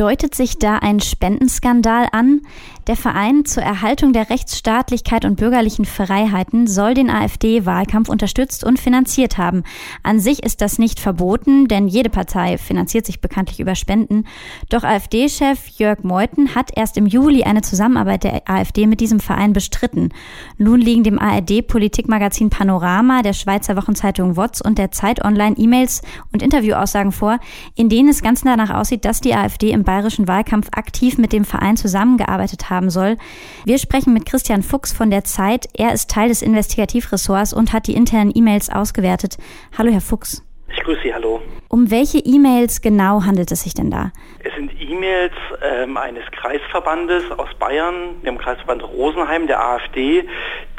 Deutet sich da ein Spendenskandal an? Der Verein zur Erhaltung der Rechtsstaatlichkeit und bürgerlichen Freiheiten soll den AfD-Wahlkampf unterstützt und finanziert haben. An sich ist das nicht verboten, denn jede Partei finanziert sich bekanntlich über Spenden. Doch AfD-Chef Jörg Meuthen hat erst im Juli eine Zusammenarbeit der AfD mit diesem Verein bestritten. Nun liegen dem ARD-Politikmagazin Panorama, der Schweizer Wochenzeitung WOTS und der Zeit Online E-Mails und Interviewaussagen vor, in denen es ganz danach aussieht, dass die AfD im bayerischen Wahlkampf aktiv mit dem Verein zusammengearbeitet haben soll. Wir sprechen mit Christian Fuchs von der Zeit. Er ist Teil des Investigativressorts und hat die internen E-Mails ausgewertet. Hallo, Herr Fuchs. Ich grüße Sie, hallo. Um welche E-Mails genau handelt es sich denn da? Es sind E-Mails ähm, eines Kreisverbandes aus Bayern, dem Kreisverband Rosenheim, der AfD,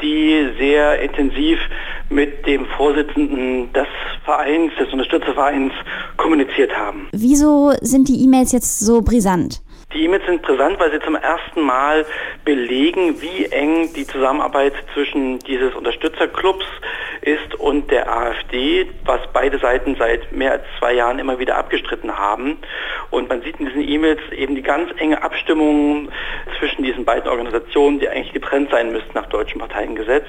die sehr intensiv mit dem Vorsitzenden des Vereins, des Unterstützervereins kommuniziert haben. Wieso sind die E-Mails jetzt so brisant? Die E-Mails sind brisant, weil sie zum ersten Mal belegen, wie eng die Zusammenarbeit zwischen dieses Unterstützerclubs ist und der AfD, was beide Seiten seit mehr als zwei Jahren immer wieder abgestritten haben. Und man sieht in diesen E-Mails eben die ganz enge Abstimmung zwischen diesen beiden Organisationen, die eigentlich getrennt sein müssten nach deutschem Parteiengesetz.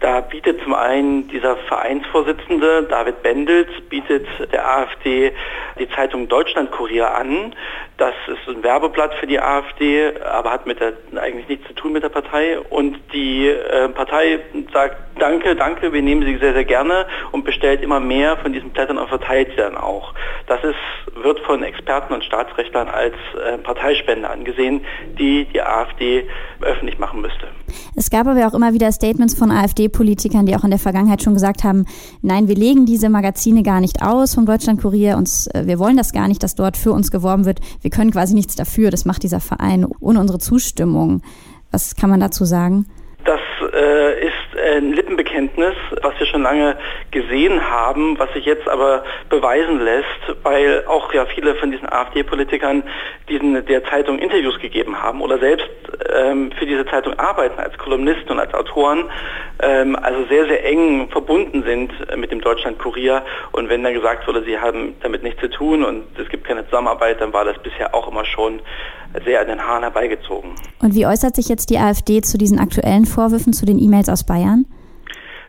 Da bietet zum einen dieser Vereinsvorsitzende David Bendels, bietet der AfD die Zeitung Deutschland Kurier an. Das ist ein Werbeblatt für die AfD, aber hat mit der, eigentlich nichts zu tun mit der Partei. Und die äh, Partei sagt, danke, danke, wir nehmen sie sehr, sehr gerne und bestellt immer mehr von diesen Blättern und verteilt sie dann auch. Das ist, wird von Experten und Staatsrechtlern als äh, Parteispende angesehen, die die AfD öffentlich machen müsste. Es gab aber auch immer wieder Statements von AfD-Politikern, die auch in der Vergangenheit schon gesagt haben, nein, wir legen diese Magazine gar nicht aus vom Deutschlandkurier, uns, äh, wir wollen das gar nicht, dass dort für uns geworben wird. Wir können quasi nichts dafür, das macht dieser Verein ohne unsere Zustimmung. Was kann man dazu sagen? Äh, ist ein Lippenbekenntnis, was wir schon lange gesehen haben, was sich jetzt aber beweisen lässt, weil auch ja viele von diesen AfD-Politikern diesen der Zeitung Interviews gegeben haben oder selbst ähm, für diese Zeitung arbeiten als Kolumnisten und als Autoren, ähm, also sehr, sehr eng verbunden sind mit dem Deutschland-Kurier. Und wenn dann gesagt wurde, sie haben damit nichts zu tun und es gibt keine Zusammenarbeit, dann war das bisher auch immer schon sehr an den Haaren herbeigezogen. Und wie äußert sich jetzt die AfD zu diesen aktuellen Vorwürfen, zu den E-Mails aus Bayern?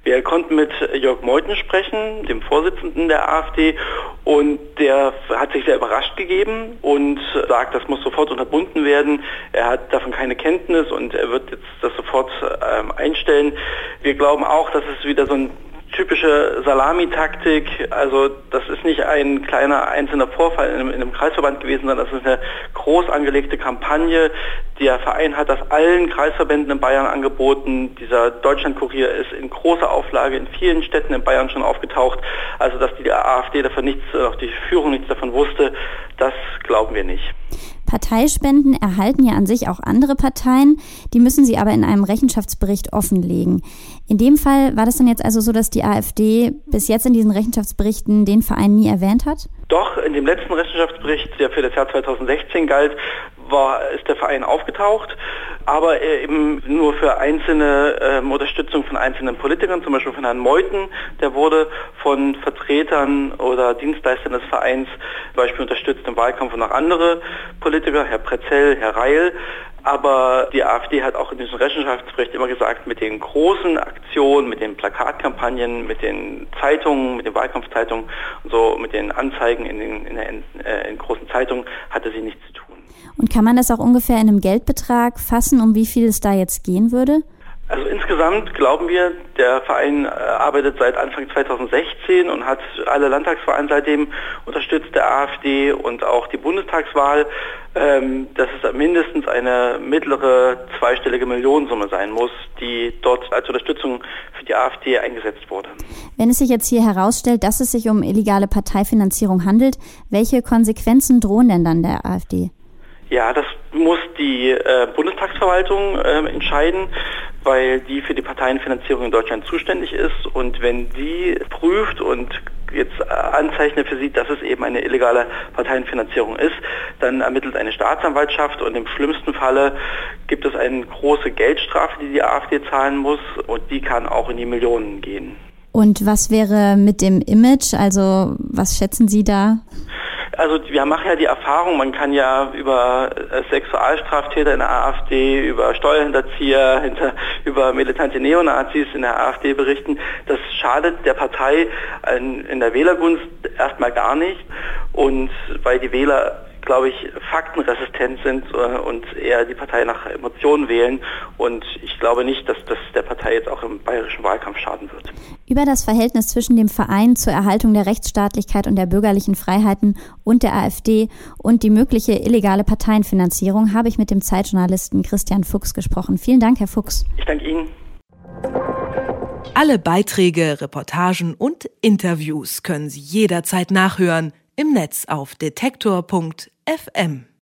Wir konnten mit Jörg Meuthen sprechen, dem Vorsitzenden der AfD, und der hat sich sehr überrascht gegeben und sagt, das muss sofort unterbunden werden. Er hat davon keine Kenntnis und er wird jetzt das sofort ähm, einstellen. Wir glauben auch, dass es wieder so ein typische Salamitaktik. Also das ist nicht ein kleiner einzelner Vorfall in einem, in einem, Kreisverband gewesen, sondern das ist eine groß angelegte Kampagne. Der Verein hat das allen Kreisverbänden in Bayern angeboten. Dieser Deutschlandkurier ist in großer Auflage in vielen Städten in Bayern schon aufgetaucht. Also dass die AfD davon nichts, auch die Führung nichts davon wusste, das glauben wir nicht. Parteispenden erhalten ja an sich auch andere Parteien, die müssen sie aber in einem Rechenschaftsbericht offenlegen. In dem Fall war das dann jetzt also so, dass die AfD bis jetzt in diesen Rechenschaftsberichten den Verein nie erwähnt hat? Doch, in dem letzten Rechenschaftsbericht, der für das Jahr 2016 galt, war, ist der Verein aufgetaucht, aber eben nur für einzelne ähm, Unterstützung von einzelnen Politikern, zum Beispiel von Herrn Meuthen, der wurde von Vertretern oder Dienstleistern des Vereins zum Beispiel unterstützt im Wahlkampf und auch andere Politiker, Herr Prezell, Herr Reil. Aber die AfD hat auch in diesem Rechenschaftsbericht immer gesagt, mit den großen Aktionen, mit den Plakatkampagnen, mit den Zeitungen, mit den Wahlkampfzeitungen und so mit den Anzeigen in den in, der, äh, in großen Zeitungen hatte sie nichts zu tun. Und kann man das auch ungefähr in einem Geldbetrag fassen, um wie viel es da jetzt gehen würde? Also insgesamt glauben wir, der Verein äh, arbeitet seit Anfang 2016 und hat alle Landtagswahlen seitdem unterstützt, der AfD und auch die Bundestagswahl, ähm, dass es mindestens eine mittlere zweistellige Millionensumme sein muss, die dort als Unterstützung für die AfD eingesetzt wurde. Wenn es sich jetzt hier herausstellt, dass es sich um illegale Parteifinanzierung handelt, welche Konsequenzen drohen denn dann der AfD? Ja, das muss die äh, Bundestagsverwaltung äh, entscheiden, weil die für die Parteienfinanzierung in Deutschland zuständig ist. Und wenn die prüft und jetzt äh, anzeichnet für sie, dass es eben eine illegale Parteienfinanzierung ist, dann ermittelt eine Staatsanwaltschaft und im schlimmsten Falle gibt es eine große Geldstrafe, die die AfD zahlen muss und die kann auch in die Millionen gehen. Und was wäre mit dem Image? Also was schätzen Sie da? Also wir machen ja die Erfahrung, man kann ja über äh, Sexualstraftäter in der AfD, über Steuerhinterzieher, hinter, über militante Neonazis in der AfD berichten. Das schadet der Partei in, in der Wählergunst erstmal gar nicht. Und weil die Wähler glaube ich, faktenresistent sind äh, und eher die Partei nach Emotionen wählen. Und ich glaube nicht, dass das der Partei jetzt auch im bayerischen Wahlkampf schaden wird. Über das Verhältnis zwischen dem Verein zur Erhaltung der Rechtsstaatlichkeit und der bürgerlichen Freiheiten und der AfD und die mögliche illegale Parteienfinanzierung habe ich mit dem Zeitjournalisten Christian Fuchs gesprochen. Vielen Dank, Herr Fuchs. Ich danke Ihnen. Alle Beiträge, Reportagen und Interviews können Sie jederzeit nachhören im Netz auf FM.